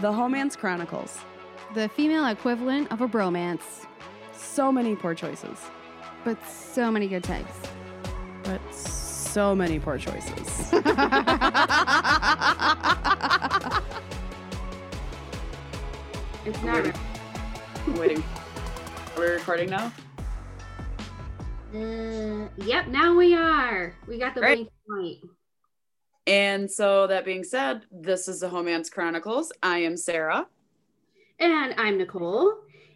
The Homance Chronicles. The female equivalent of a bromance. So many poor choices, but so many good types. but so many poor choices. It's not. Waiting. Waiting. Are we recording now? Uh, yep, now we are. We got the Right. link point. And so, that being said, this is the Homance Chronicles. I am Sarah. And I'm Nicole.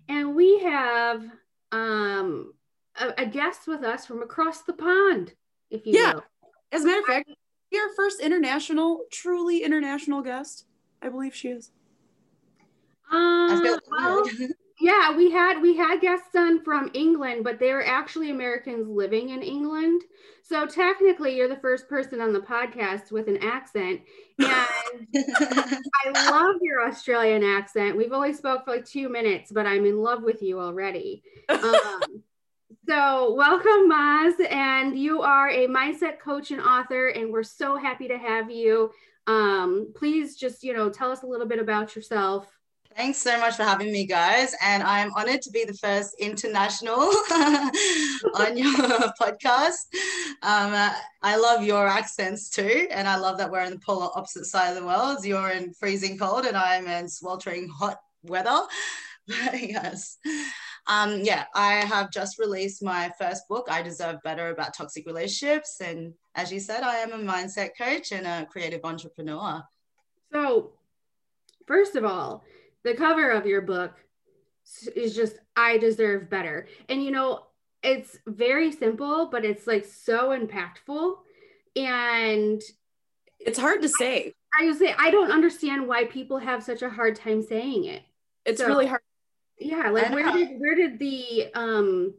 And we have um a, a guest with us from across the pond, if you Yeah. will. As a matter of fact, you're our first international, truly international guest. I believe she is. Um, I feel well, yeah, we had we had guests on from England, but they're actually Americans living in England. So technically, you're the first person on the podcast with an accent, and I love your Australian accent. We've only spoke for like two minutes, but I'm in love with you already. Um, so welcome, Maz, and you are a mindset coach and author, and we're so happy to have you. Um, please just you know tell us a little bit about yourself. Thanks so much for having me, guys. And I'm honored to be the first international on your podcast. Um, uh, I love your accents too. And I love that we're on the polar opposite side of the world. You're in freezing cold and I'm in sweltering hot weather. yes. Um, yeah, I have just released my first book, I Deserve Better About Toxic Relationships. And as you said, I am a mindset coach and a creative entrepreneur. So, first of all, the cover of your book is just I deserve better. And you know, it's very simple, but it's like so impactful. And It's hard to say. I would say I don't understand why people have such a hard time saying it. It's So- really hard. Yeah, like where did where did the um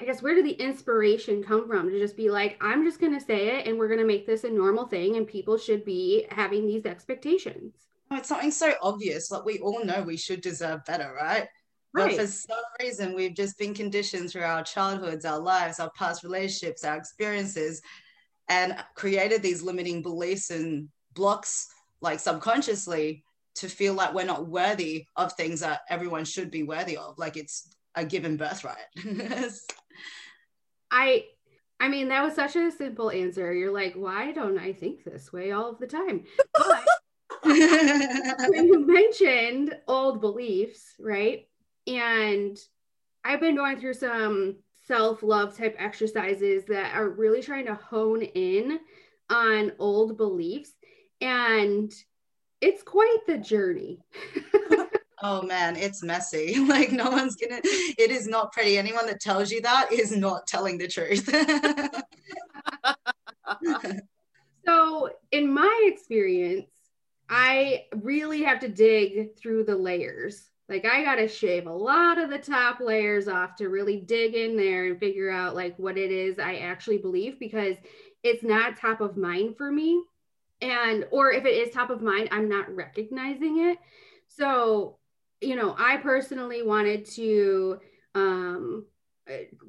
I guess where did the inspiration come from to just be like, I'm just gonna say it and we're gonna make this a normal thing and people should be having these expectations. It's something so obvious. Like we all know we should deserve better, right? But Right. for some reason, we've just been conditioned through our childhoods, our lives, our past relationships, our experiences, and created these limiting beliefs and blocks, like subconsciously, to feel like we're not worthy of things that everyone should be worthy of. Like it's a given birthright. I I mean that was such a simple answer. You're like, why don't I think this way all of the time? But when you mentioned old beliefs, right? And I've been going through some self-love type exercises that are really trying to hone in on old beliefs and it's quite the journey. Oh man, it's messy. Like no one's gonna, it is not pretty. Anyone that tells you that is not telling the truth. So, in my experience, I really have to dig through the layers. Like, I got to shave a lot of the top layers off to really dig in there and figure out like what it is I actually believe because it's not top of mind for me. And, or if it is top of mind, I'm not recognizing it. So, you know, I personally wanted to um,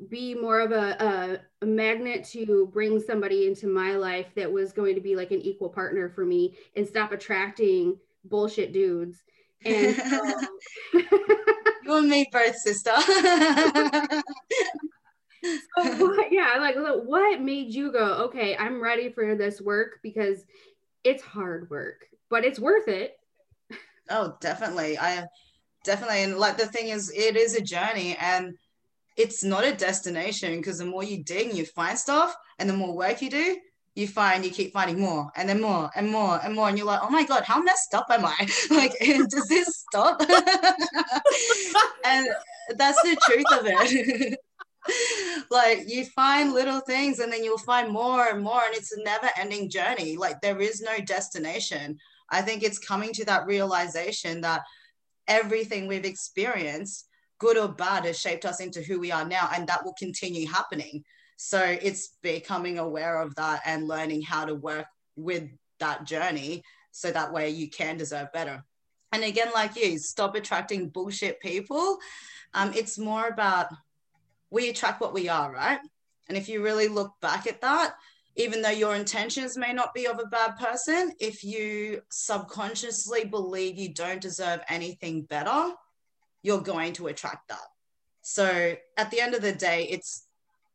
be more of a, a, a magnet to bring somebody into my life that was going to be like an equal partner for me and stop attracting bullshit dudes. And so, you and me both, sister. so yeah, like what made you go, okay, I'm ready for this work because it's hard work, but it's worth it. oh, definitely. I definitely. And like the thing is, it is a journey and it's not a destination because the more you dig and you find stuff and the more work you do, you find you keep finding more and then more and more and more. And you're like, oh my God, how messed up am I? Like, does this stop? and that's the truth of it. like you find little things and then you'll find more and more and it's a never ending journey like there is no destination i think it's coming to that realization that everything we've experienced good or bad has shaped us into who we are now and that will continue happening. So it's becoming aware of that and learning how to work with that journey so that way you can deserve better. And again like you stop attracting bullshit people. Um, it's more about we attract what we are, right? And if you really look back at that, even though your intentions may not be of a bad person, if you subconsciously believe you don't deserve anything better, you're going to attract that. So at the end of the day, it's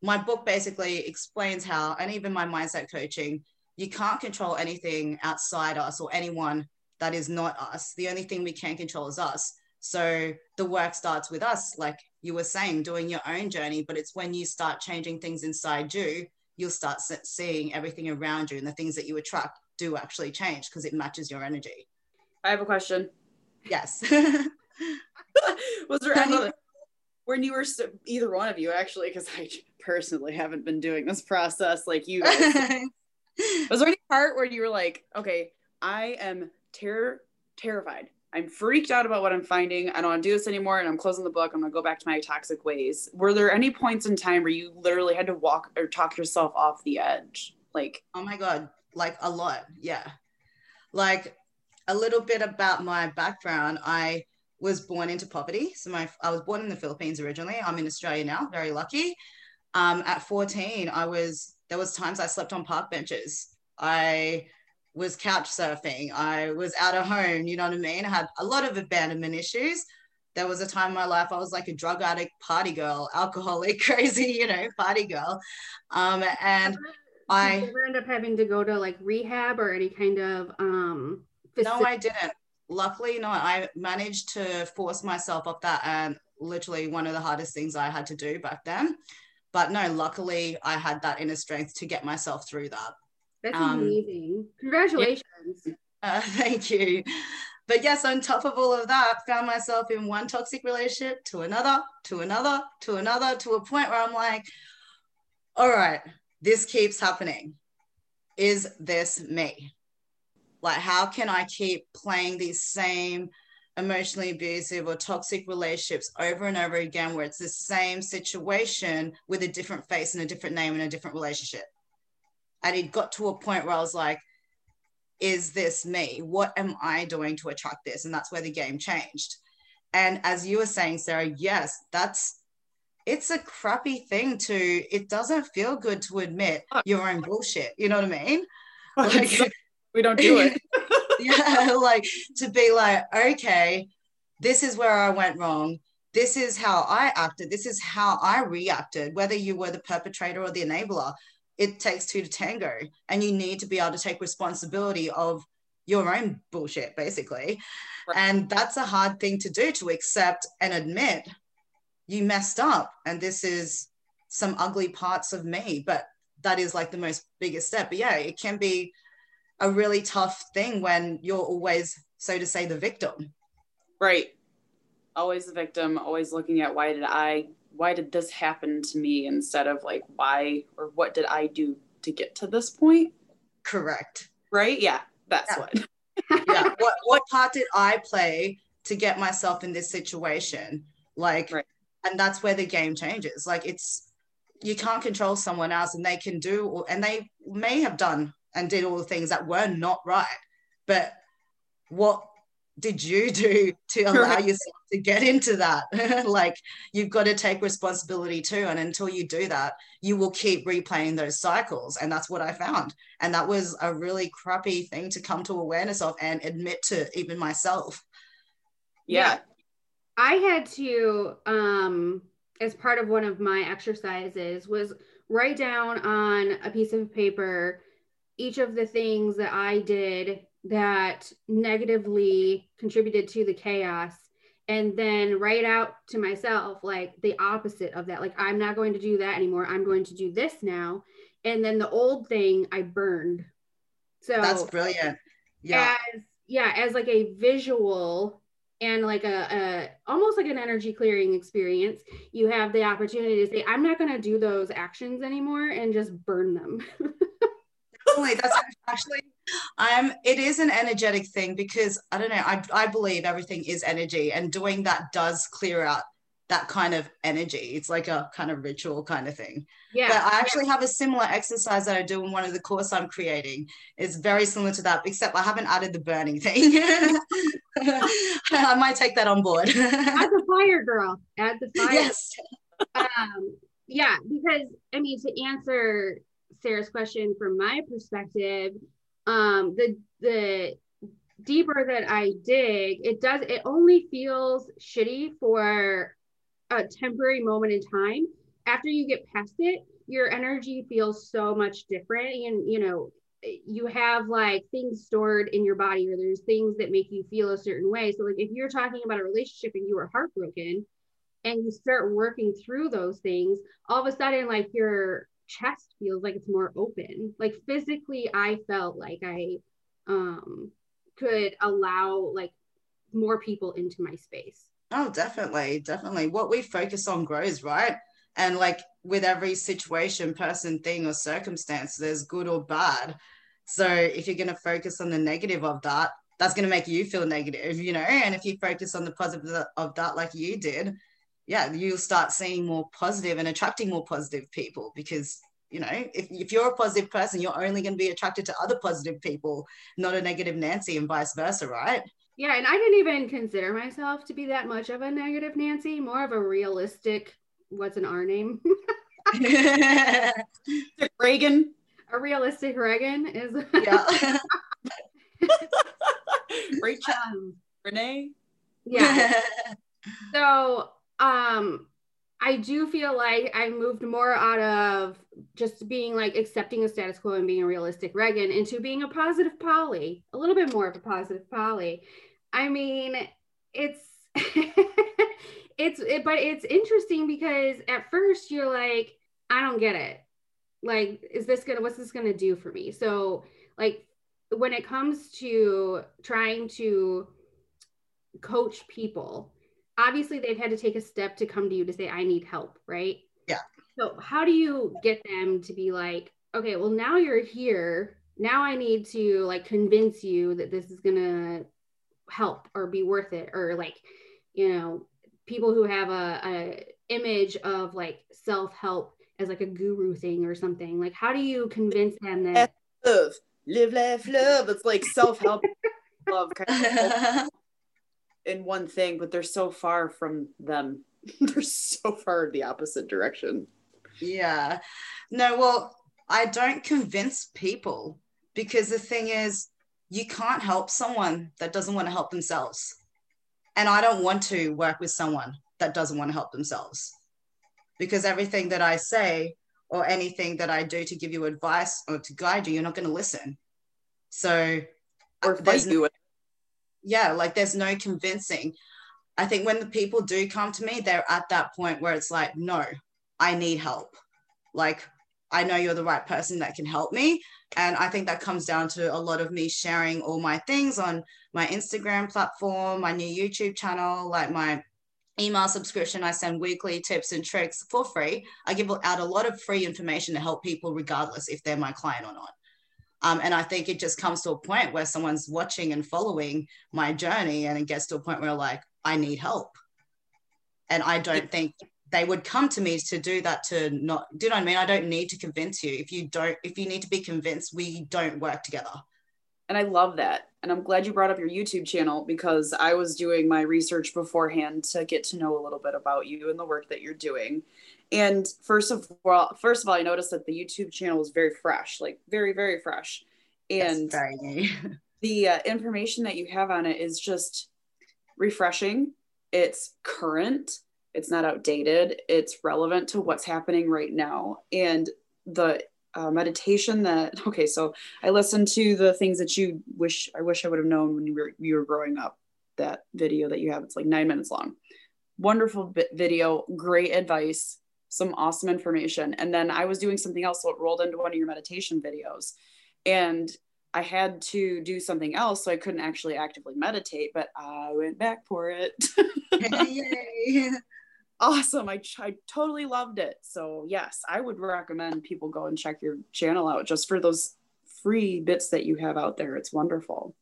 my book basically explains how, and even my mindset coaching, you can't control anything outside us or anyone that is not us. The only thing we can control is us. So the work starts with us, like you were saying, doing your own journey. But it's when you start changing things inside you you'll start seeing everything around you and the things that you attract do actually change because it matches your energy. I have a question. Yes. was there any when you were either one of you actually because I personally haven't been doing this process like you guys. was there any part where you were like, okay, I am terror terrified. I'm freaked out about what I'm finding. I don't want to do this anymore. And I'm closing the book. I'm going to go back to my toxic ways. Were there any points in time where you literally had to walk or talk yourself off the edge? Like, oh my God, like a lot. Yeah. Like a little bit about my background. I was born into poverty. So my, I was born in the Philippines originally. I'm in Australia now, very lucky. Um, at 14, I was, there was times I slept on park benches. I was couch surfing. I was out of home, you know what I mean? I had a lot of abandonment issues. There was a time in my life I was like a drug addict, party girl, alcoholic, crazy, you know, party girl. Um, and Did I ever end up having to go to like rehab or any kind of um facility? No, I didn't. Luckily not. I managed to force myself off that and literally one of the hardest things I had to do back then. But no, luckily I had that inner strength to get myself through that. That's um, amazing. Congratulations. Yeah. Uh, thank you. But yes, on top of all of that, found myself in one toxic relationship to another, to another, to another, to a point where I'm like, all right, this keeps happening. Is this me? Like, how can I keep playing these same emotionally abusive or toxic relationships over and over again where it's the same situation with a different face and a different name and a different relationship? And it got to a point where I was like, is this me? What am I doing to attract this? And that's where the game changed. And as you were saying, Sarah, yes, that's it's a crappy thing to it doesn't feel good to admit your own bullshit. You know what I mean? Like, we don't do it. yeah, like to be like, okay, this is where I went wrong. This is how I acted. This is how I reacted, whether you were the perpetrator or the enabler it takes two to tango and you need to be able to take responsibility of your own bullshit basically right. and that's a hard thing to do to accept and admit you messed up and this is some ugly parts of me but that is like the most biggest step but yeah it can be a really tough thing when you're always so to say the victim right always the victim always looking at why did i why did this happen to me instead of like why or what did I do to get to this point? Correct. Right? Yeah, that's yeah. what. yeah. What what part did I play to get myself in this situation? Like right. and that's where the game changes. Like it's you can't control someone else and they can do and they may have done and did all the things that were not right. But what did you do to allow yourself to get into that? Like you've got to take responsibility too and until you do that you will keep replaying those cycles and that's what i found. And that was a really crappy thing to come to awareness of and admit to even myself. Yeah, yeah. i had to um as part of one of my exercises was write down on a piece of paper each of the things that i did that negatively contributed to the chaos. And then write out to myself like the opposite of that. Like i'm not going to do that anymore. I'm going to do this now. And then the old thing i burned. So that's brilliant. Yeah. as yeah as like a visual and like a, a almost like an energy clearing experience you have the opportunity to say i'm not going to do those actions anymore and just burn them Definitely. That's actually um it is an energetic thing because I don't know, I I believe everything is energy and doing that does clear out that kind of energy. It's like a kind of ritual kind of thing. Yeah. But I actually have a similar exercise that I do in one of the course I'm creating. It's very similar to that, except I haven't added the burning thing. I might take that on board. Add the fire, girl. Add the fire. Yes. um, yeah, because I mean, to answer Sarah's question from my perspective, um, the the deeper that I dig, it does it only feels shitty for a temporary moment in time. After you get past it, your energy feels so much different. And you know, you have like things stored in your body or there's things that make you feel a certain way. So like if you're talking about a relationship and you were heartbroken and you start working through those things, all of a sudden like your chest feels like it's more open. Like physically I felt like I um could allow like more people into my space. Oh, definitely, definitely. What we focus on grows, right? And like with every situation, person, thing, or circumstance, there's good or bad. So if you're going to focus on the negative of that, that's going to make you feel negative, you know? And if you focus on the positive of that, like you did, yeah, you'll start seeing more positive and attracting more positive people because you know if, if you're a positive person you're only going to be attracted to other positive people not a negative nancy and vice versa right? Yeah and i didn't even consider myself to be that much of a negative nancy more of a realistic what's an r name? Reagan? A realistic reagan is yeah. Rachel um, renee? Yeah. So um I do feel like I moved more out of just being like accepting a status quo and being a realistic Reagan into being a positive Polly, a little bit more of a positive Polly. I mean, it's it's it, but it's interesting because at first you're like, I don't get it. Like, is this gonna what's this gonna do for me? So like when it comes to trying to coach people obviously they've had to take a step to come to you to say i need help right? Yeah. So how do you get them to be like okay well now you're here. Now i need to like convince you that this is gonna help or be worth it or like you know people who have a, a image of like self-help as like a guru thing or something like how do you convince them that love live laugh love it's like self-help love kind of in one thing, but they're so far from them. they're so far the opposite direction. Yeah. No, well, I don't convince people because the thing is, you can't help someone that doesn't want to help themselves. And I don't want to work with someone that doesn't want to help themselves because everything that I say or anything that I do to give you advice or to guide you, you're not going to listen. So, or fight you yeah, like there's no convincing. I think when the people do come to me, they're at that point where it's like, no, I need help. Like, I know you're the right person that can help me. And I think that comes down to a lot of me sharing all my things on my Instagram platform, my new YouTube channel, like my email subscription. I send weekly tips and tricks for free. I give out a lot of free information to help people, regardless if they're my client or not. Um, and I think it just comes to a point where someone's watching and following my journey, and it gets to a point where like I need help, and I don't think they would come to me to do that. To not, do you know what I mean? I don't need to convince you. If you don't, if you need to be convinced, we don't work together. And I love that. And I'm glad you brought up your YouTube channel because I was doing my research beforehand to get to know a little bit about you and the work that you're doing. And first of all, first of all, I noticed that the YouTube channel is very fresh, like very, very fresh. And the uh, information that you have on it is just refreshing. It's current. It's not outdated. It's relevant to what's happening right now. And the uh, meditation that okay, so I listened to the things that you wish I wish I would have known when you were you were growing up. That video that you have, it's like nine minutes long. Wonderful video, great advice some awesome information. And then I was doing something else, so it rolled into one of your meditation videos. And I had to do something else, so I couldn't actually actively meditate, but I went back for it. Yay. awesome. I, I totally loved it. So, yes, I would recommend people go and check your channel out just for those free bits that you have out there. It's wonderful.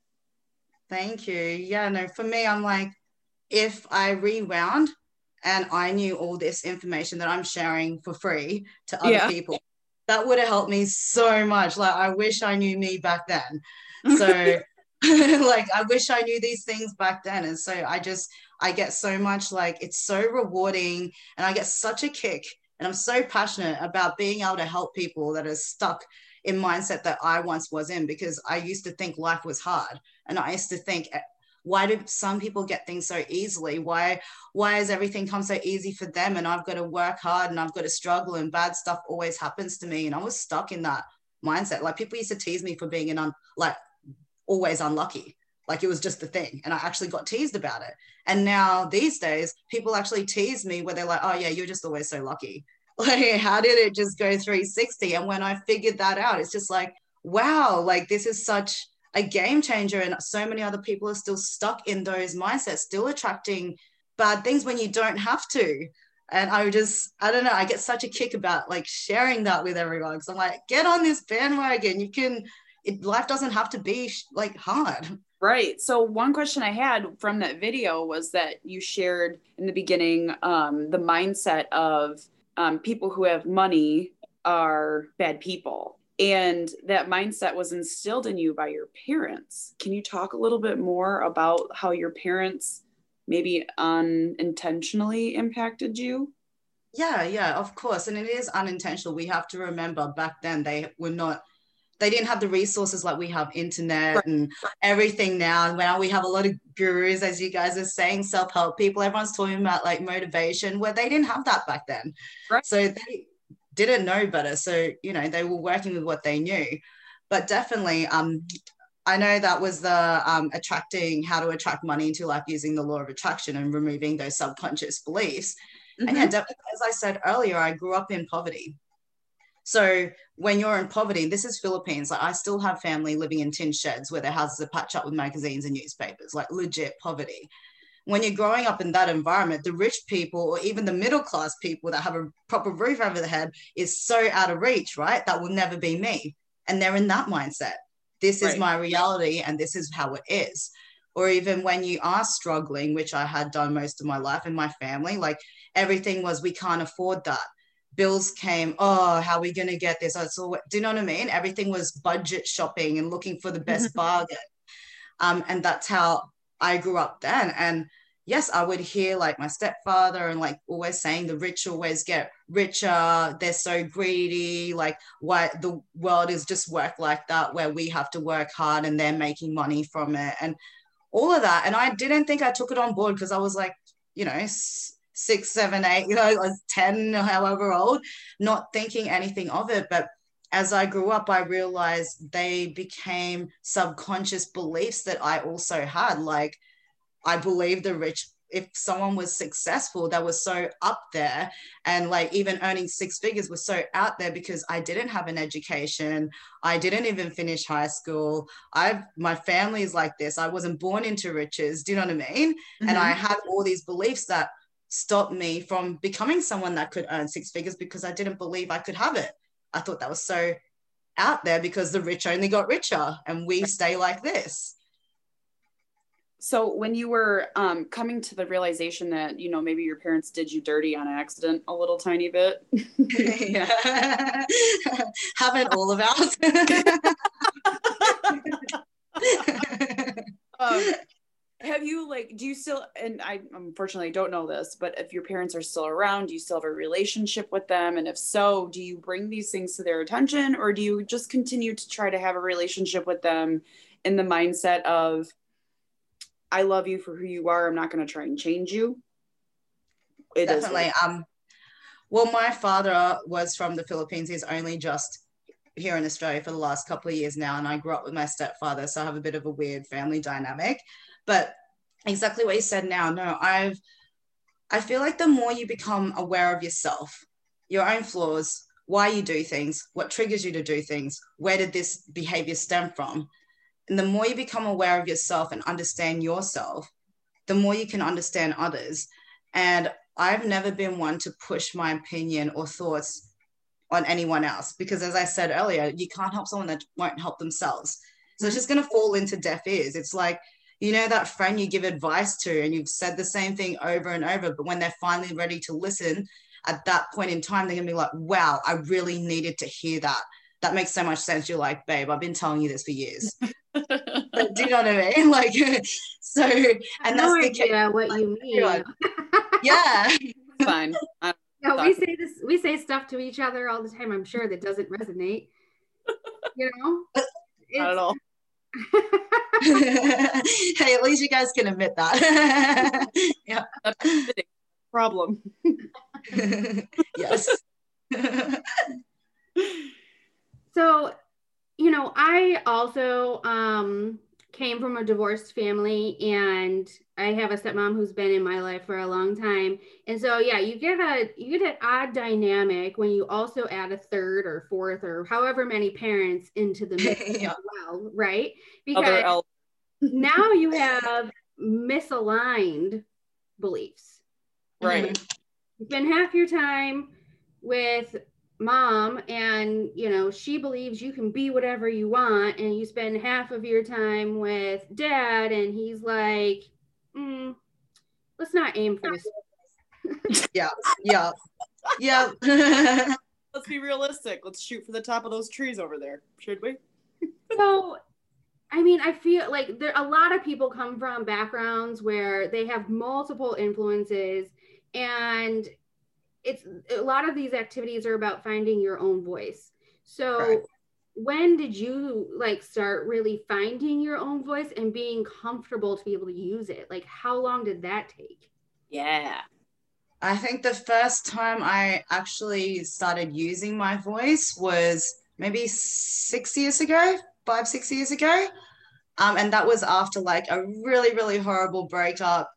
Thank you. Yeah, no, for me, I'm like, if I rewound and I knew all this information that I'm sharing for free to other yeah. people, that would have helped me so much. Like, I wish I knew me back then. So, like, I wish I knew these things back then. And so I just, I get so much like, it's so rewarding and I get such a kick And I'm so passionate about being able to help people that are stuck in mindset that I once was in because I used to think life was hard. And I used to think, why do some people get things so easily? Why why has everything come so easy for them? And I've got to work hard and I've got to struggle and bad stuff always happens to me. And I was stuck in that mindset. Like people used to tease me for being an un, like always unlucky. Like it was just the thing. And I actually got teased about it. And now these days, people actually tease me where they're like, oh, yeah, you're just always so lucky. Like, how did it just go 360? And when I figured that out, it's just like, wow, like this is such a game changer. And so many other people are still stuck in those mindsets, still attracting bad things when you don't have to. And I just, I don't know, I get such a kick about like sharing that with everyone. Because I'm like, get on this bandwagon. You can, it, life doesn't have to be like hard. Right. So one question I had from that video was that you shared in the beginning um, the mindset of um, people who have money are bad people. And that mindset was instilled in you by your parents. Can you talk a little bit more about how your parents maybe unintentionally impacted you? Yeah, yeah, of course. And it is unintentional. We have to remember back then they were not they didn't have the resources like we have internet right. and everything now. And now we have a lot of gurus, as you guys are saying, self-help people. Everyone's talking about like motivation where they didn't have that back then. Right. So they didn't know better. So, you know, they were working with what they knew. But definitely, um, I know that was the um, attracting how to attract money into life using the law of attraction and removing those subconscious beliefs. Mm-hmm. And yeah, as I said earlier, I grew up in poverty. So when you're in poverty, this is Philippines. Like I still have family living in tin sheds where their houses are patched up with magazines and newspapers, like legit poverty. When you're growing up in that environment, the rich people or even the middle class people that have a proper roof over their head is so out of reach, right? That will never be me. And they're in that mindset. This is right. my reality and this is how it is. Or even when you are struggling, which I had done most of my life in my family, like everything was, we can't afford that bills came oh how are we going to get this oh, so do you know what i mean everything was budget shopping and looking for the best bargain um, and that's how i grew up then and yes i would hear like my stepfather and like always saying the rich always get richer they're so greedy like why the world is just work like that where we have to work hard and they're making money from it and all of that and i didn't think i took it on board because i was like you know six, seven, eight, you know, I was 10, however old, not thinking anything of it. But as I grew up, I realized they became subconscious beliefs that I also had. Like, I believe the rich, if someone was successful, that was so up there. And like, even earning six figures was so out there because I didn't have an education. I didn't even finish high school. I've, my family is like this. I wasn't born into riches. Do you know what I mean? Mm-hmm. And I had all these beliefs that stopped me from becoming someone that could earn six figures because I didn't believe I could have it. I thought that was so out there because the rich only got richer and we stay like this. So when you were um, coming to the realization that you know maybe your parents did you dirty on accident a little tiny bit, haven't all of us. um, have you like do you still and i unfortunately don't know this but if your parents are still around do you still have a relationship with them? And if so do you bring these things to their attention or do you just continue to try to have a relationship with them in the mindset of i love you for who you are i'm not going to try and change you it definitely um well my father was from the philippines he's only just here in australia for the last couple of years now and i grew up with my stepfather so i have a bit of a weird family dynamic but exactly what you said now, no, I've I feel like the more you become aware of yourself, your own flaws, why you do things, what triggers you to do things, where did this behavior stem from? And the more you become aware of yourself and understand yourself, the more you can understand others. And I've never been one to push my opinion or thoughts on anyone else because, as I said earlier, you can't help someone that won't help themselves. So it's just going to fall into deaf ears. It's like you know that friend you give advice to and you've said the same thing over and over but when they're finally ready to listen at that point in time they're gonna be like wow i really needed to hear that that makes so much sense you're like babe i've been telling you this for years but do you know what i mean like so and that's no the idea what like, you mean yeah fine Yeah, we say this. We say stuff to each other all the time. I'm sure that doesn't resonate. You know, Not at all. hey, at least you guys can admit that. yeah. Problem. yes. So, you know, I also um, came from a divorced family and I have a stepmom who's been in my life for a long time. And so yeah, you get a you get an odd dynamic when you also add a third or fourth or however many parents into the mix Yeah. as well, right? Because now you have misaligned beliefs. right. You spend half your time with mom and you know she believes you can be whatever you want and you spend half of your time with dad and he's like mm, let's not aim for this Yeah. Yeah. Yeah. Let's be realistic. Let's shoot for the top of those trees over there. Should we? so i mean i feel like there a lot of people come from backgrounds where they have multiple influences and it's a lot of these activities are about finding your own voice so Correct. when did you like start really finding your own voice and being comfortable to be able to use it like how long did that take Yeah. I think the first time I actually started using my voice was maybe six years ago, five, six years ago. Um, and that was after like a really, really horrible breakup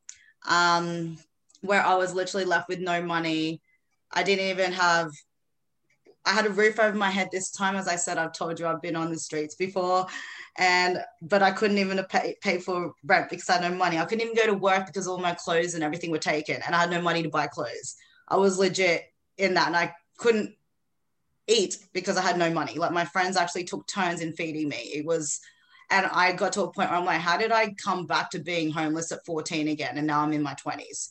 um, where I was literally left with no money. I didn't even have, I had a roof over my head this time. As I said, I've told you I've been on the streets before. And, but I couldn't even pay, pay for rent because I had no money. I couldn't even go to work because all my clothes and everything were taken and I had no money to buy clothes. I was legit in that and I couldn't eat because I had no money. Like my friends actually took turns in feeding me. It was, and I got to a point where I'm like, how did I come back to being homeless at 14 again? And now I'm in my 20s.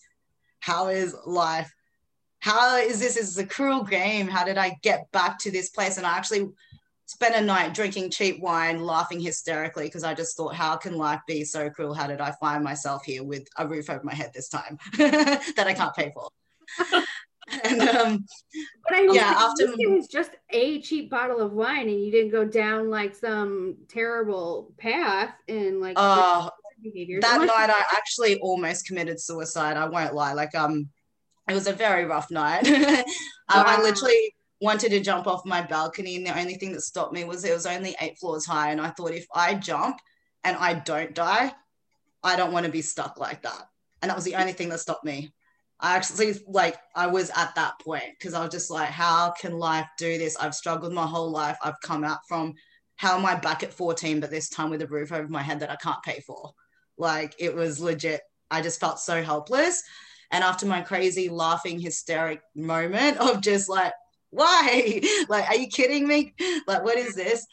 How is life? How is this? This is a cruel game. How did I get back to this place? And I actually spent a night drinking cheap wine, laughing hysterically because I just thought, how can life be so cruel? How did I find myself here with a roof over my head this time that I can't pay for? and um, but i Yeah, after- it was just a cheap bottle of wine and you didn't go down like some terrible path and like uh, that night I actually almost committed suicide. I won't lie. Like um, it was a very rough night. um, I literally wanted to jump off my balcony, and the only thing that stopped me was it was only eight floors high, and I thought if I jump and I don't die, I don't want to be stuck like that. And that was the only thing that stopped me. I actually like I was at that point because I was just like, how can life do this? I've struggled my whole life. I've come out from how am I back at 14, but this time with a roof over my head that I can't pay for. Like it was legit. I just felt so helpless. And after my crazy laughing hysteric moment of just like, why? Like, are you kidding me? Like, what is this?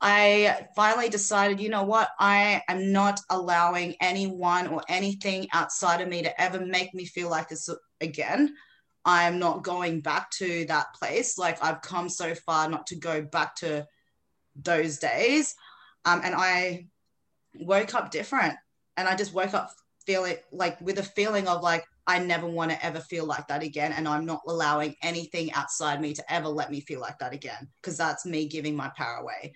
I finally decided, you know what? I am not allowing anyone or anything outside of me to ever make me feel like this again. I'm not going back to that place. Like, I've come so far not to go back to those days. Um, and I woke up different. And I just woke up feeling like with a feeling of like, I never want to ever feel like that again. And I'm not allowing anything outside me to ever let me feel like that again, because that's me giving my power away.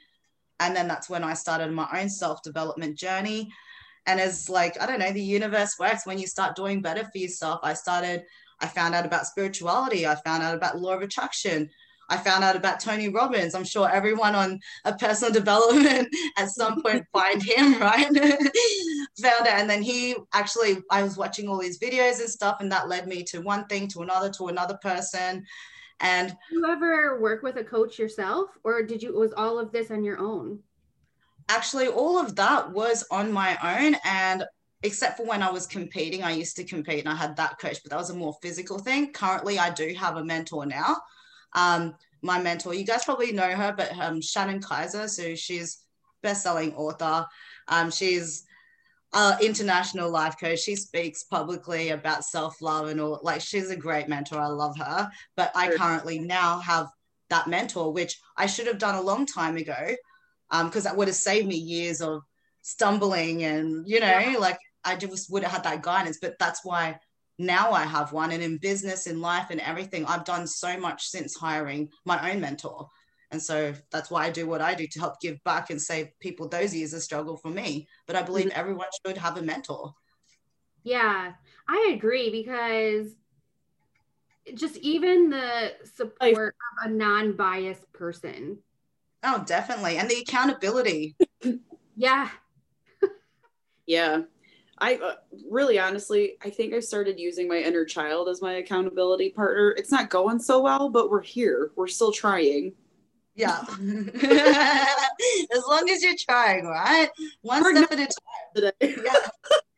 And then that's when I started my own self development journey. And as like, I don't know, the universe works when you start doing better for yourself. I started, I found out about spirituality, I found out about law of attraction. I found out about Tony Robbins. I'm sure everyone on a personal development at some point find him, right? found out. And then he actually, I was watching all these videos and stuff, and that led me to one thing, to another, to another person. And Did you ever work with a coach yourself or did you was all of this on your own actually, all of that was on my own. And except for when I was competing, I used to compete and I had that coach, but that was a more physical thing. Currently, I do have a mentor now. Um, my mentor, you guys probably know her, but um, Shannon Kaiser. So she's best-selling author. Um, she's uh, international life coach. She speaks publicly about self-love and all. Like she's a great mentor. I love her. But I currently now have that mentor, which I should have done a long time ago, because that would have saved me years of stumbling and you know, like I just would have had that guidance. But that's why now I have one. And in business, in life, and everything, I've done so much since hiring my own mentor. And so that's why I do what I do to help give back and save people those years of struggle for me. But I believe mm-hmm. everyone should have a mentor. Yeah, I agree because just even the support of a non-biased person. Oh, definitely. And the accountability. yeah. yeah. I uh, really honestly, I think I started using my inner child as my accountability partner. It's not going so well, but we're here. We're still trying. Yeah. as long as you're trying, right? One we're step at a time. Today.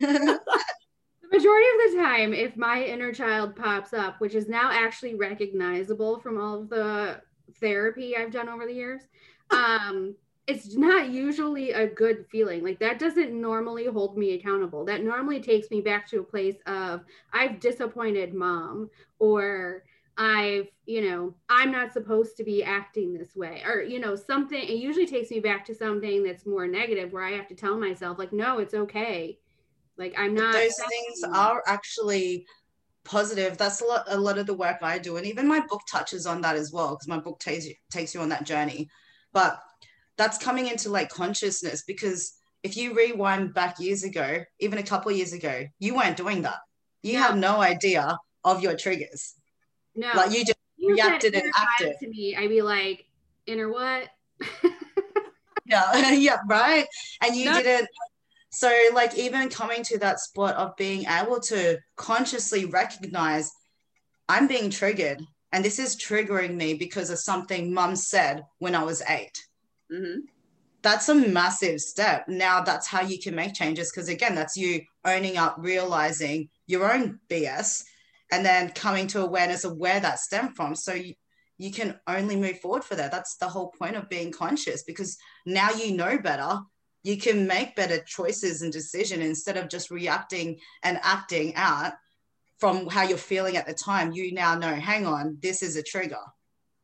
Yeah. the majority of the time, if my inner child pops up, which is now actually recognizable from all of the therapy I've done over the years, um, it's not usually a good feeling. Like that doesn't normally hold me accountable. That normally takes me back to a place of I've disappointed mom or I've, you know, I'm not supposed to be acting this way or, you know, something. It usually takes me back to something that's more negative where I have to tell myself, like, no, it's okay. Like, I'm not. those things are actually positive. That's a lot, a lot of the work I do. And even my book touches on that as well, because my book takes you, takes you on that journey. But that's coming into like consciousness because if you rewind back years ago, even a couple years ago, you weren't doing that. You had no idea of your triggers. No, like you just you reacted and acted. To me, I'd be like, "Inner what?" yeah, yeah, right. And you no. didn't. So, like, even coming to that spot of being able to consciously recognize, I'm being triggered, and this is triggering me because of something Mum said when I was 8 mm-hmm. That's a massive step. Now, that's how you can make changes because, again, that's you owning up, realizing your own BS and then coming to awareness of where that stemmed from. So you, you can only move forward for that. That's the whole point of being conscious because now you know better. You can make better choices and decision instead of just reacting and acting out from how you're feeling at the time. You now know, hang on, this is a trigger.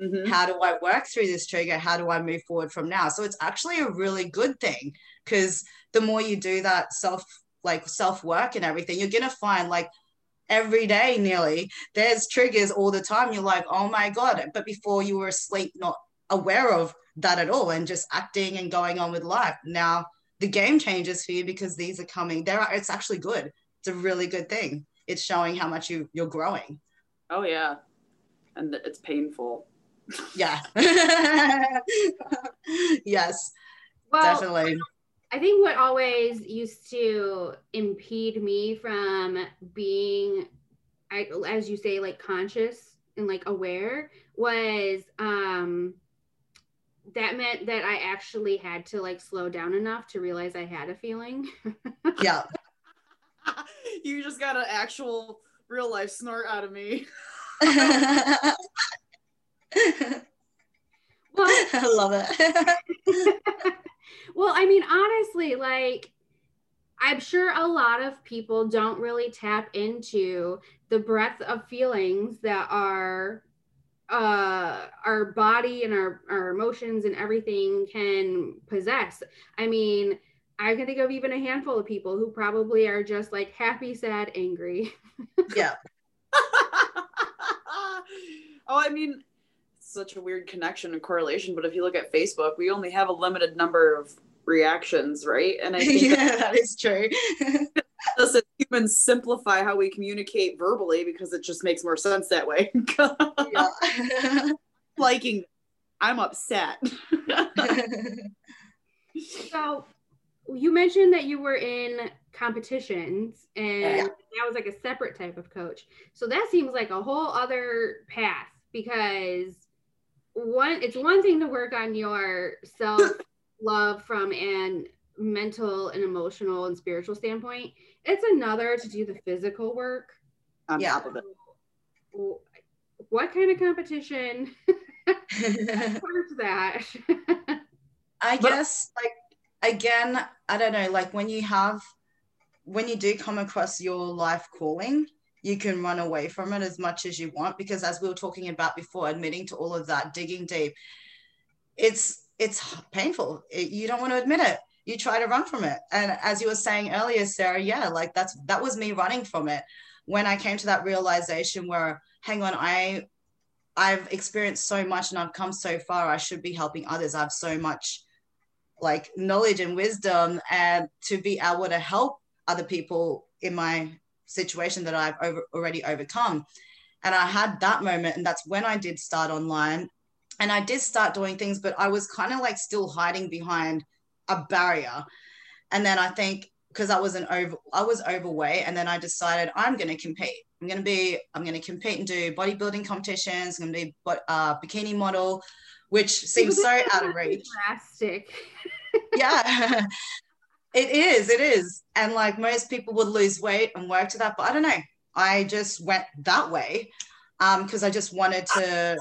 Mm-hmm. How do I work through this trigger? How do I move forward from now? So it's actually a really good thing because the more you do that self like self work and everything, you're gonna find like every day nearly. There's triggers all the time. You're like, oh my God. But before you were asleep, not aware of that at all and just acting and going on with life. Now the game changes for you because these are coming. There are it's actually good. It's a really good thing. It's showing how much you you're growing. Oh yeah. And it's painful. Yeah. yes. Well, definitely. I think what always used to impede me from being, I, as you say, like conscious and like aware was um, that meant that I actually had to like slow down enough to realize I had a feeling. yeah. you just got an actual real life snort out of me. well, I love it. Well, I mean, honestly, like I'm sure a lot of people don't really tap into the breadth of feelings that are uh our body and our our emotions and everything can possess. I mean, I can think of even a handful of people who probably are just like happy, sad, angry. yeah. oh, I mean, such a weird connection and correlation. But if you look at Facebook, we only have a limited number of reactions, right? And I think yeah, that, that is true. us as humans simplify how we communicate verbally because it just makes more sense that way. Liking, I'm upset. so you mentioned that you were in competitions and yeah. that was like a separate type of coach. So that seems like a whole other path because one it's one thing to work on your self love from an mental and emotional and spiritual standpoint. It's another to do the physical work. On yeah. top of it. What kind of competition? Where's that? I guess like again, I don't know, like when you have when you do come across your life calling, you can run away from it as much as you want because as we were talking about before admitting to all of that digging deep it's it's painful it, you don't want to admit it you try to run from it and as you were saying earlier sarah yeah like that's that was me running from it when I came to that realization where, hang on, I I've experienced so much and I've come so far. I should be helping others. I have so much like knowledge and wisdom and to be able to help other people in my situation that I've over, already overcome. And I had that moment, and that's when I did start online. And I did start doing things, but I was kind of like still hiding behind a barrier. And then I think because I was an over, I was overweight, and then I decided I'm going to compete. I'm going to be, I'm going to compete and do bodybuilding competitions. I'm going to be a uh, bikini model, which seems so out of reach. Drastic. yeah, it is. It is. And like most people would lose weight and work to that, but I don't know. I just went that way because um, I just wanted to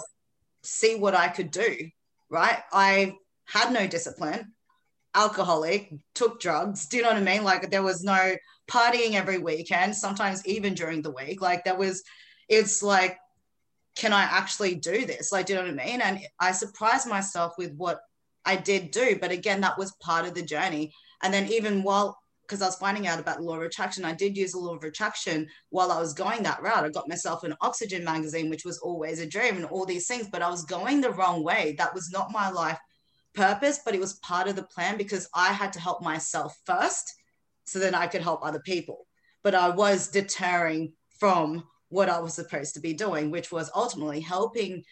see what I could do. Right. I had no discipline, alcoholic, took drugs. Do you know what I mean? Like there was no partying every weekend, sometimes even during the week. Like there was, it's like, can I actually do this? Like, do you know what I mean? And I surprised myself with what I did do. But again, that was part of the journey. And then even while because I was finding out about the law of attraction. I did use the law of attraction while I was going that route. I got myself an oxygen magazine, which was always a dream and all these things, but I was going the wrong way. That was not my life purpose, but it was part of the plan because I had to help myself first so then I could help other people. But I was deterring from what I was supposed to be doing, which was ultimately helping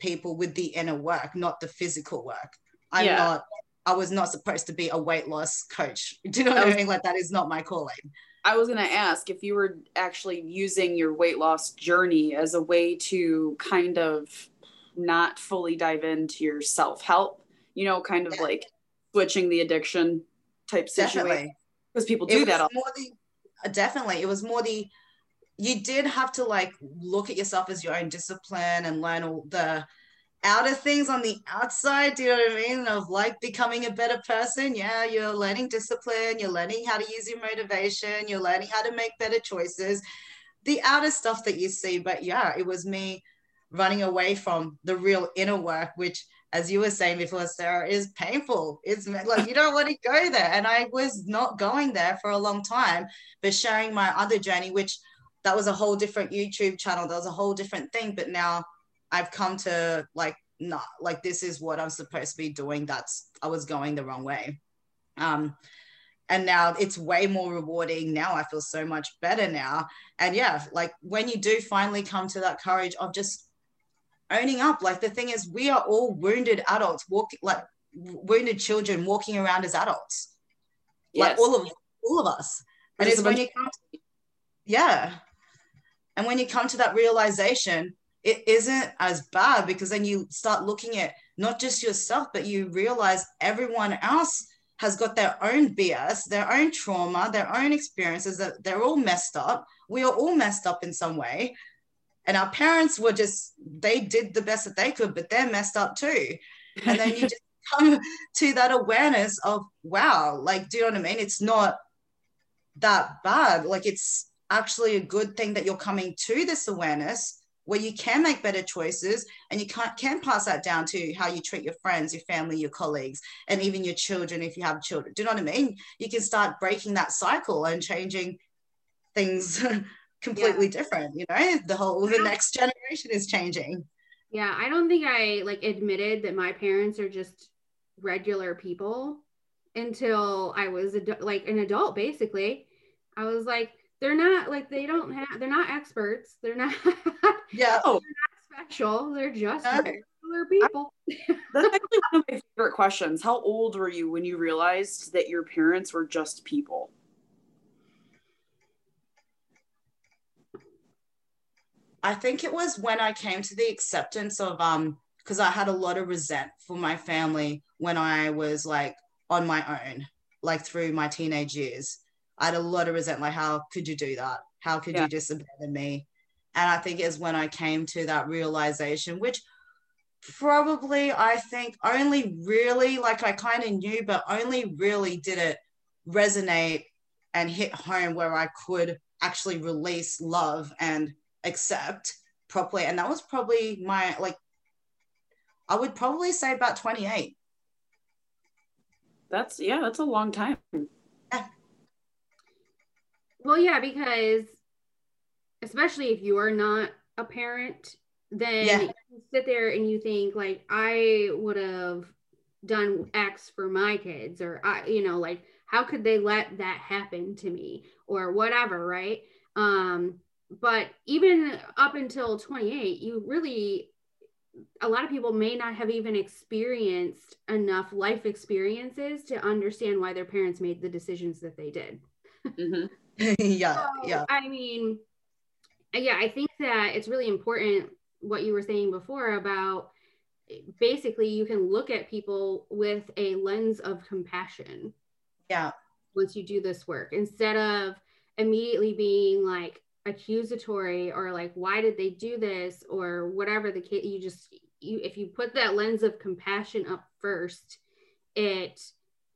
people with the inner work, not the physical work. I'm yeah. not I was not supposed to be a weight loss coach. Do you know what I, I mean? Like that is not my calling. I was going to ask if you were actually using your weight loss journey as a way to kind of not fully dive into your self help, you know, kind of yeah. like switching the addiction type situation. Because people do that. More the, uh, definitely. It was more the, you did have to like look at yourself as your own discipline and learn all the, outer things on the outside, do you know what I mean? Of like becoming a better person. Yeah, you're learning discipline, you're learning how to use your motivation, you're learning how to make better choices. The outer stuff that you see, but yeah, it was me running away from the real inner work, which as you were saying before, Sarah, is painful. It's like you don't want to go there. And I was not going there for a long time, but sharing my other journey, which that was a whole different YouTube channel. That was a whole different thing. But now I've come to like not like this is what I'm supposed to be doing. That's I was going the wrong way. Um and now it's way more rewarding now i feel so much better now and yeah like when you do finally come to that courage of just owning up like the thing is we are all wounded adults walking like wounded children walking around as adults yes. like all of all of us and it's when you come to, yeah and when you come to that realization it isn't as bad because then you start looking at not just yourself, but you realize everyone else has got their own BS, their own trauma, their own experiences that they're all messed up. We are all messed up in some way. And our parents were just, they did the best that they could, but they're messed up too. And then you just come to that awareness of, wow, like, do you know what I mean? It's not that bad. Like, it's actually a good thing that you're coming to this awareness where you can make better choices and you can, can pass that down to how you treat your friends, your family, your colleagues, and even your children if you have children. Do you know what I mean? You can start breaking that cycle and changing things completely yeah. different. You know, the whole the next generation is changing. Yeah, I don't think I like admitted that my parents are just regular people until I was ad- like an adult basically. I was like they're not like they don't have they're not experts. They're not yeah. they're not special. They're just regular people. That's actually one of my favorite questions. How old were you when you realized that your parents were just people? I think it was when i came to the acceptance of um because i had a lot of resent for my family when i was like on my own like through my teenage years I had a lot of resentment. Like, how could you do that? How could yeah. you just abandon me? And I think it's when I came to that realization, which probably I think only really, like I kind of knew, but only really did it resonate and hit home where I could actually release love and accept properly. And that was probably my, like, I would probably say about 28. That's, yeah, that's a long time. Well, yeah, because especially if you are not a parent, then Yeah. you sit there and you think like I would have done X for my kids, or I, you know, like how could they let that happen to me, or whatever, right? Um, but even up until 28, you really a lot of people may not have even experienced enough life experiences to understand why their parents made the decisions that they did. Mhm. yeah, So, yeah, I mean, yeah, I think that it's really important what you were saying before about basically you can look at people with a lens of compassion. Yeah, once you do this work instead of immediately being like accusatory or like why did they do this or whatever the case you just you if you put that lens of compassion up first it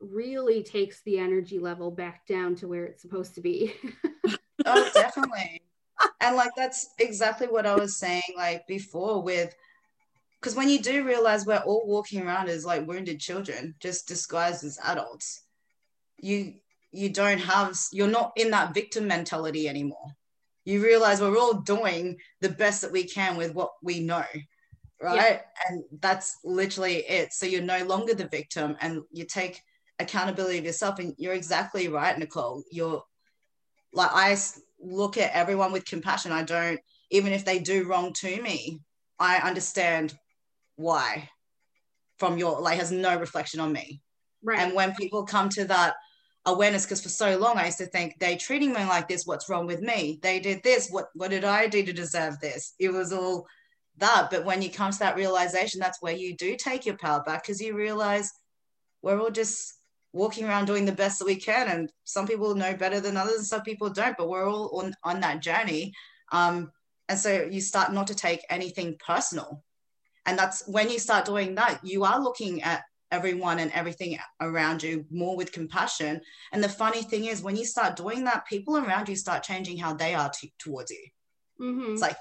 really takes the energy level back down to where it's supposed to be oh, definitely. and like that's exactly what I was saying like before with because when you do realize we're all walking around as like wounded children, just disguised as adults, you you don't have you're not in that victim mentality anymore. You realize we're all doing the best that we can with what we know, right? And that's literally it. So you're no longer the victim, and you take accountability of yourself. And you're exactly right, Nicole. You're like I look at everyone with compassion. I don't even if they do wrong to me, I understand why from your like has no reflection on me. right And when people come to that awareness, because for so long I used to think they treating me like this, what's wrong with me? They did this, what what did I do to deserve this? It was all that. But when you come to that realization, that's where you do take your power back because you realize we're all just walking around doing the best that we can. And some people know better than others, and some people don't, but we're all on, on that journey. Um, and so you start not to take anything personal. And that's when you start doing that, you are looking at everyone and everything around you more with compassion. And the funny thing is, when you start doing that, people around you start changing how they are t- towards you. Mhm. It's like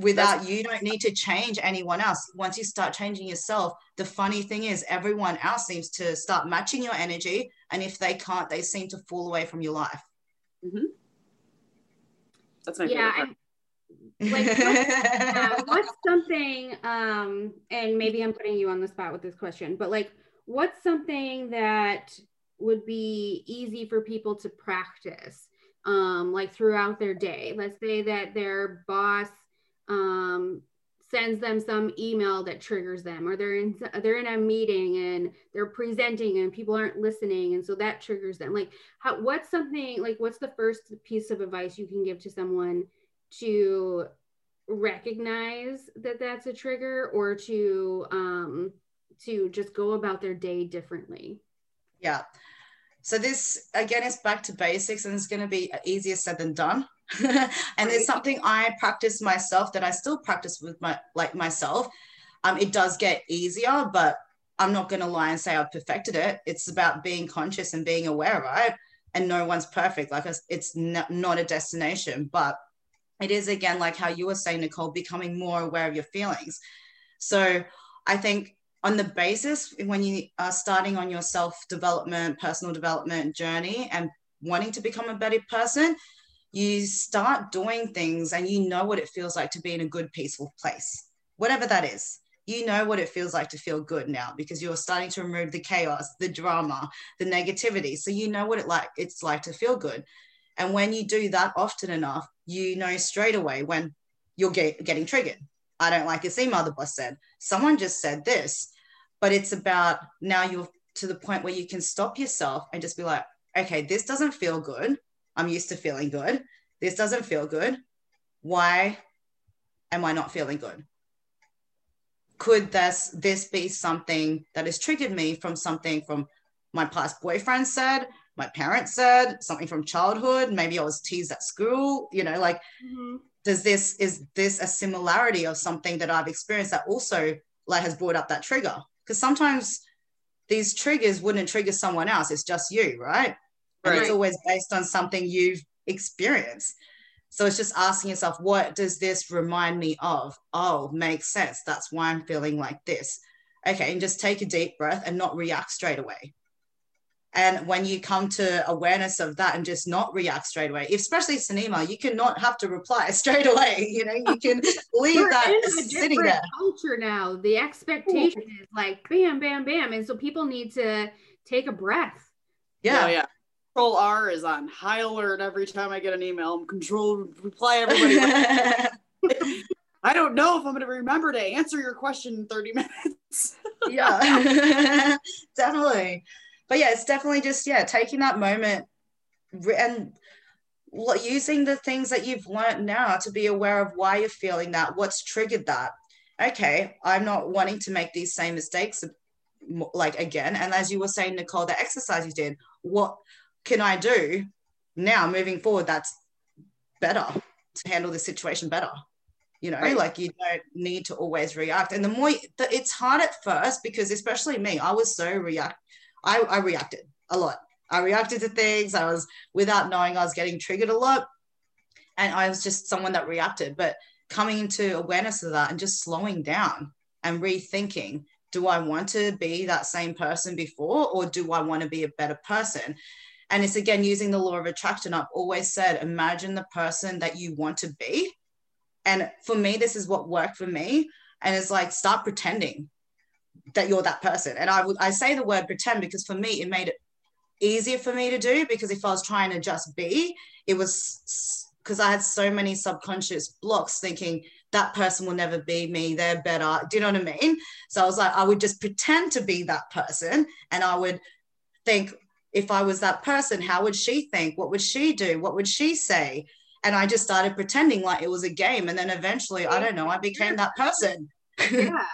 without you don't need to change anyone else. Once you start changing yourself, the funny thing is, everyone else seems to start matching your energy. And if they can't, they seem to fall away from your life. mm-hmm. That's my yeah favorite part. and like what- uh, what's something um and maybe i'm putting you on the spot with this question but like what's something that would be easy for people to practice um like throughout their day let's say that their boss um sends them some email that triggers them or they're in they're in a meeting and they're presenting and people aren't listening and so that triggers them like how what's something like what's the first piece of advice you can give to someone to recognize that that's a trigger or to um to just go about their day differently Yeah. So this again is back to basics and it's going to be easier said than done. and it's something I practice myself that I still practice with my like myself. Um, it does get easier, but I'm not going to lie and say I've perfected it. It's about being conscious and being aware, right? And no one's perfect. Like it's- not a destination, but it is again like how you were saying, Nicole, becoming more aware of your feelings. So I think on the basis when you are starting on your self development, personal development journey and wanting to become a better person, you start doing things and you know what it feels like to be in a good, peaceful place, whatever that is. You know what it feels like to feel good now because you're starting to remove the chaos, the drama, the negativity. So you know what it like it's like to feel good. And when you do that often enough, you know straight away when you're get, getting triggered. I don't like this email the boss said. Someone just said this. But it's about now you're to the point where you can stop yourself and just be like, okay, this doesn't feel good. I'm used to feeling good. This doesn't feel good. Why am I not feeling good? Could this this be something that has triggered me from something from my past boyfriend said, my parents said, something from childhood? Maybe I was teased at school, you know, like mm-hmm. does this is this a similarity of something that I've experienced that also like has brought up that trigger? Because sometimes these triggers wouldn't trigger someone else. It's just you, right? And it's always based on something you've experienced. So it's just asking yourself, what does this remind me of? Oh, makes sense. That's why I'm feeling like this. Okay, and just take a deep breath and not react straight away. And when you come to awareness of that and just not react straight away, especially it's an email, you cannot have to reply straight away. You know, you can leave We're that in a sitting different there. culture now. The expectation is like bam, bam, bam, and so people need to take a breath. Yeah. Oh, yeah. Control R is on high alert every time I get an email. I'm control reply everybody. I don't know if I'm going to remember to answer your question in 30 minutes. yeah definitely but yeah it's definitely just yeah taking that moment and using the things that you've learned now to be aware of why you're feeling that what's triggered that okay i'm not wanting to make these same mistakes like again and as you were saying nicole the exercise you did what can i do now moving forward that's better to handle the situation better? You know Right. like you don't need to always react. And the more the, it's hard at first because especially me i was so react I, I reacted a lot. I reacted to things. I was without knowing i was getting triggered a lot. And i was just someone that reacted. But coming into awareness of that and just slowing down and rethinking do i want to be that same person before or do i want to be a better person and it's again using the law of attraction i've always said imagine the person that you want to be and for me, this is what worked for me. And it's like start pretending that you're that person. And I would I say the word pretend because for me it made it easier for me to do because if I was trying to just be, it was because I had so many subconscious blocks thinking that person will never be me, they're better. Do you know what I mean? So I was like, I would just pretend to be that person and I would think, if I was that person, how would she think? What would she do? What would she say? And I just started pretending like it was a game. And then eventually, I don't know, I became that person. Yeah.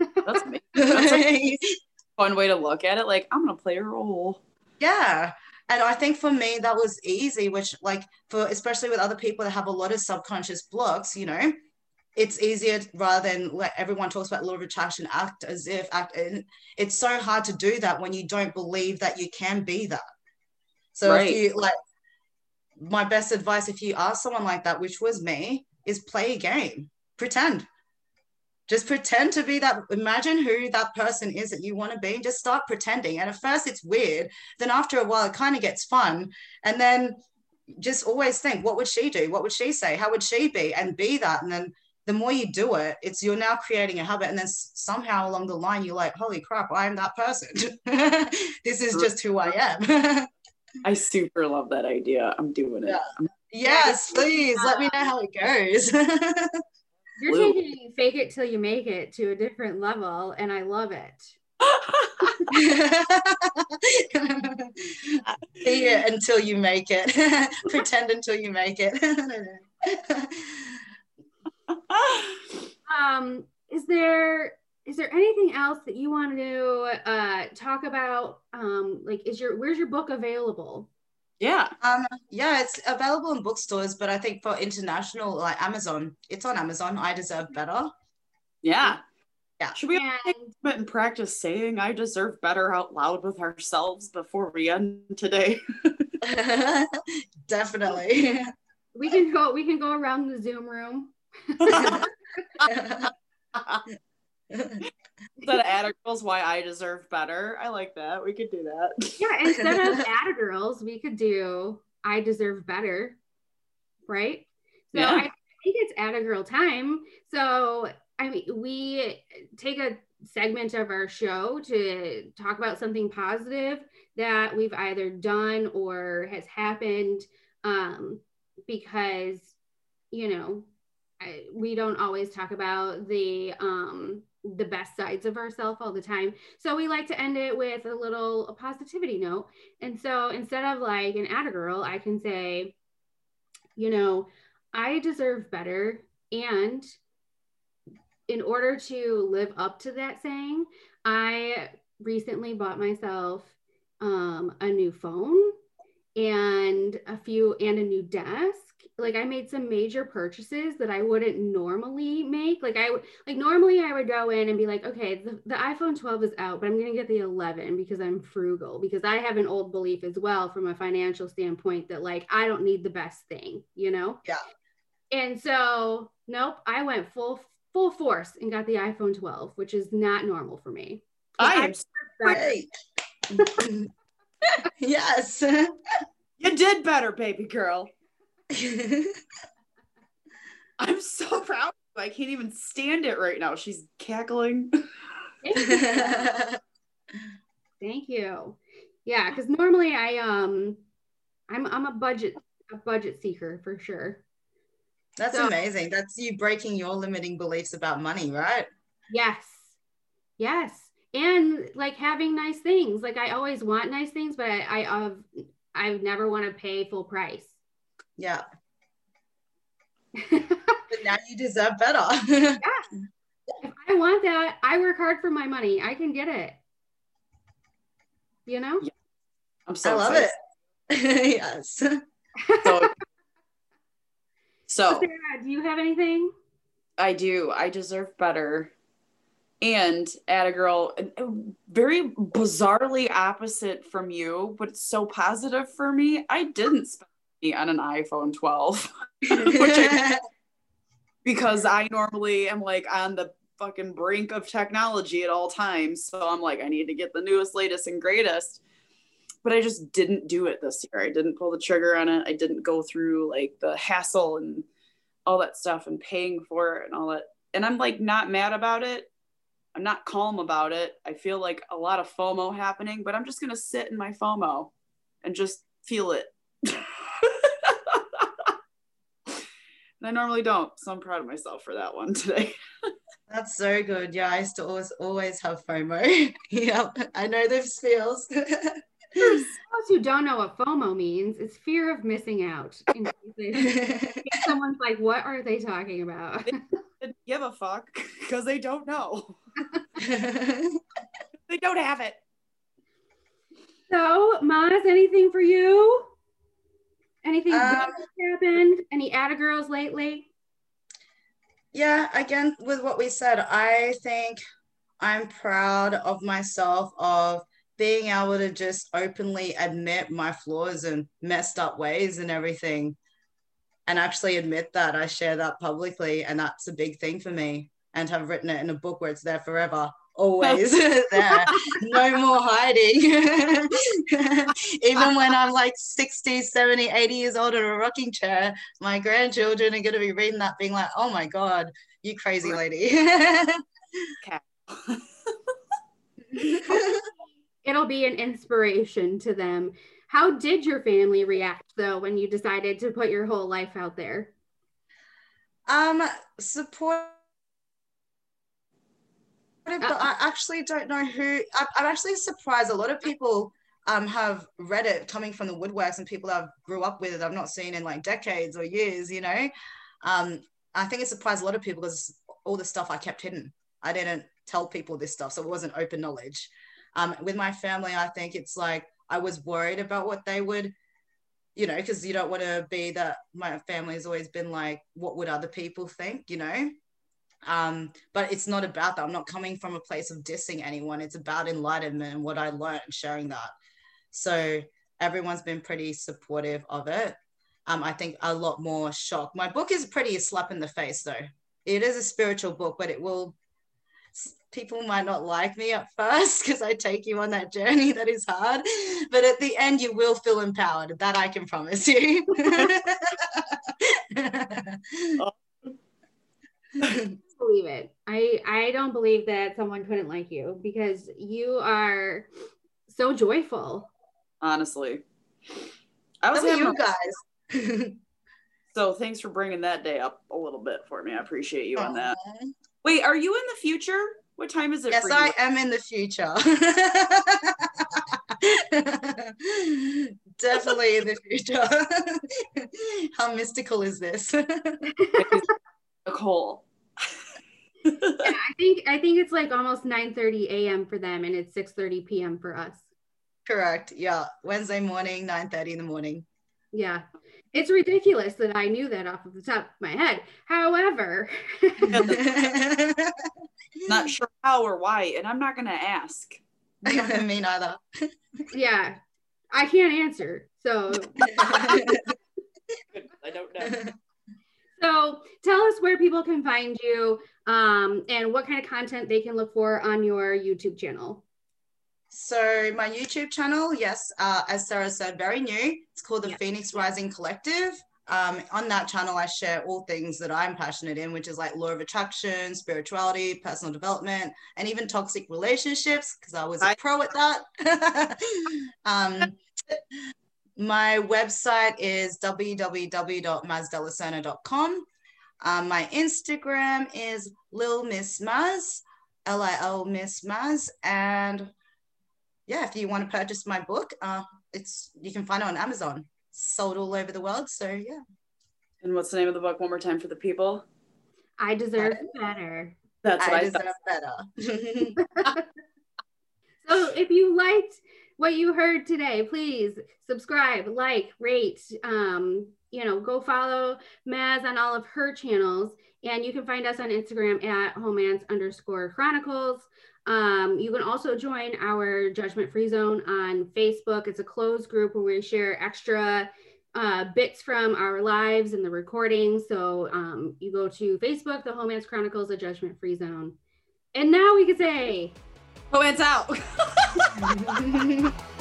That's, that's a fun way to look at it. Like, I'm going to play a role. yeah. And I think for me, that was easy, which, like, for especially with other people that have a lot of subconscious blocks, you know, it's easier rather than let everyone talks about law of attraction, act as if act. It's so hard to do that when you don't believe that you can be that. So Right. if you like, my best advice if you are someone like that, which was me, is play a game, pretend. Just pretend to be that. Imagine who that person is that you want to be, and just start pretending. And at first, it's weird. Then after a while, it kind of gets fun. And then just always think, what would she do? What would she say? How would she be? And be that. And then the more you do it, it's you're now creating a habit. And then somehow along the line, you're like, holy crap, I'm that person. this is just who I am. I super love that idea. I'm doing it. Yeah. I'm- yes, please let me know how it goes. You're Blue. taking fake it till you make it to a different level, and I love it. Be it until you make it. Pretend until you make it. Um, is there is there anything else that you want to uh, talk about? Um, like, is your where's your book available? yeah. um, yeah, it's available in bookstores, but I think for international, like Amazon, it's on Amazon. I deserve better. Yeah. Yeah. Should we all And take a and practice saying I deserve better out loud with ourselves before we end today? Definitely. we can go we can go around the Zoom room. Instead of Atta Girls, why I deserve better. I like that. We could do that. Yeah, instead of Atta Girls, we could do I deserve better, right? So Yeah. I think it's Atta Girl time. So I mean, we take a segment of our show to talk about something positive that we've either done or has happened, um, because you know I, we don't always talk about the um, the best sides of ourselves all the time. So we like to end it with a little a positivity note. And so instead of like an atta girl, I can say, you know, I deserve better. And in order to live up to that saying, I recently bought myself um, a new phone and a few and a new desk like i made some major purchases that i wouldn't normally make like i would like normally i would go in and be like okay the, the iphone 12 is out but i'm going to get the 11 because i'm frugal because i have an old belief as well from a financial standpoint that like i don't need the best thing you know Yeah. and so nope i went full full force and got the iphone 12 which is not normal for me I am But- Great. Yes. You did better, baby girl. I'm so proud. of you. I can't even stand it right now. She's cackling. Thank you. Yeah, because normally I um I'm I'm a budget a budget seeker for sure. That's So- amazing. That's you breaking your limiting beliefs about money, right? Yes. Yes. And like having nice things. Like I always want nice things, but I I uh, I never want to pay full price. Yeah. But now you deserve better. if I want that, I work hard for my money. I can get it. You know? I'm so I love excited. it. yes. So, so Sarah, do you have anything? I do. I deserve better. And Atta girl, very bizarrely opposite from you, but it's so positive for me. I didn't spend on an iPhone 12 I- because I normally am like on the fucking brink of technology at all times. So I'm like, I need to get the newest, latest, and greatest. But I just didn't do it this year. I didn't pull the trigger on it. I didn't go through like the hassle and all that stuff and paying for it and all that. And I'm like not mad about it. I'm not calm about it. I feel like a lot of FOMO happening, but I'm just gonna sit in my FOMO and just feel it. and I normally don't, so I'm proud of myself for that one today. That's so good. Yeah, I used to always always have FOMO. yep, I know those feels. For those who don't know what FOMO means, it's fear of missing out. In case they- in case someone's like, what are they talking about? Give a fuck because they don't know. They don't have it. So, Maz, anything for you? Anything Um, happened? Any Atta girls lately? yeah, again, with what we said, I think I'm proud of myself of being able to just openly admit my flaws and messed up ways and everything. And actually admit that I share that publicly. And that's a big thing for me. And have written it in a book where it's there forever. Always there. No more hiding. Even when I'm like 60, 70, 80 years old in a rocking chair, my grandchildren are going to be reading that, being like, oh my God, you crazy lady. It'll be an inspiration to them. How did your family react though when you decided to put your whole life out there? um, support. But I actually don't know who. I- I'm actually surprised. A lot of people um, have read it coming from the woodworks and people I've grew up with. It. I've not seen in like decades or years. You know, um, I think it surprised a lot of people because all the stuff I kept hidden. I didn't tell people this stuff, so it wasn't open knowledge. Um, with my family, I think it's like I was worried about what they would, you know, because you don't want to be that. My family has always been like, what would other people think, you know? Um, but it's not about that. I'm not coming from a place of dissing anyone. It's about enlightenment and what I learned and sharing that. So everyone's been pretty supportive of it. Um, I think a lot more shock. My book is pretty a slap in the face, though. It is a spiritual book, but it will. People might not like me at first because I take you on that journey that is hard, but at the end you will feel empowered. That I can promise you. believe it. I I don't believe that someone couldn't like you because you are so joyful. Honestly. I was having you guys. so thanks for bringing that day up a little bit for me. I appreciate you on that. Uh-huh. Wait, are you in the future? What time is it Yes, for you? I am in the future. Definitely in the future. How mystical is this? Nicole. Yeah, I think I think it's like almost 9 30 a.m. for them and it's 6 30 p.m. for us. Correct. Yeah. Wednesday morning, 9 30 in the morning. Yeah. It's ridiculous that I knew that off of the top of my head. However, Not sure how or why, and I'm not gonna ask. Me neither. yeah, I can't answer. So I don't know. So tell us where people can find you um, and what kind of content they can look for on your YouTube channel. So my YouTube channel, yes, uh, as Sarah said, very new. It's called the Yeah. Phoenix Rising Collective. Um, on that channel, I share all things that I'm passionate in, which is like law of attraction, spirituality, personal development, and even toxic relationships, because I was a I- pro at that. um, my website is www.mazdelacerna.com. Um, my Instagram is Lil Miss Maz, L I L Miss Maz, and yeah, if you want to purchase my book, uh, it's you can find it on Amazon. Sold all over the world. So yeah. And what's the name of the book one more time for the people? I deserve better. That's what I I, deserve thought. better. So if you liked what you heard today, please subscribe, like, rate, um, you know, go follow Maz on all of her channels. And you can find us on Instagram at homance underscore chronicles. Um, you can also join our judgment free zone on Facebook. It's a closed group where we share extra uh, bits from our lives and the recordings. So um, you go to Facebook, the Homance Chronicles, a judgment free zone. And now we can say, Oh, it's out.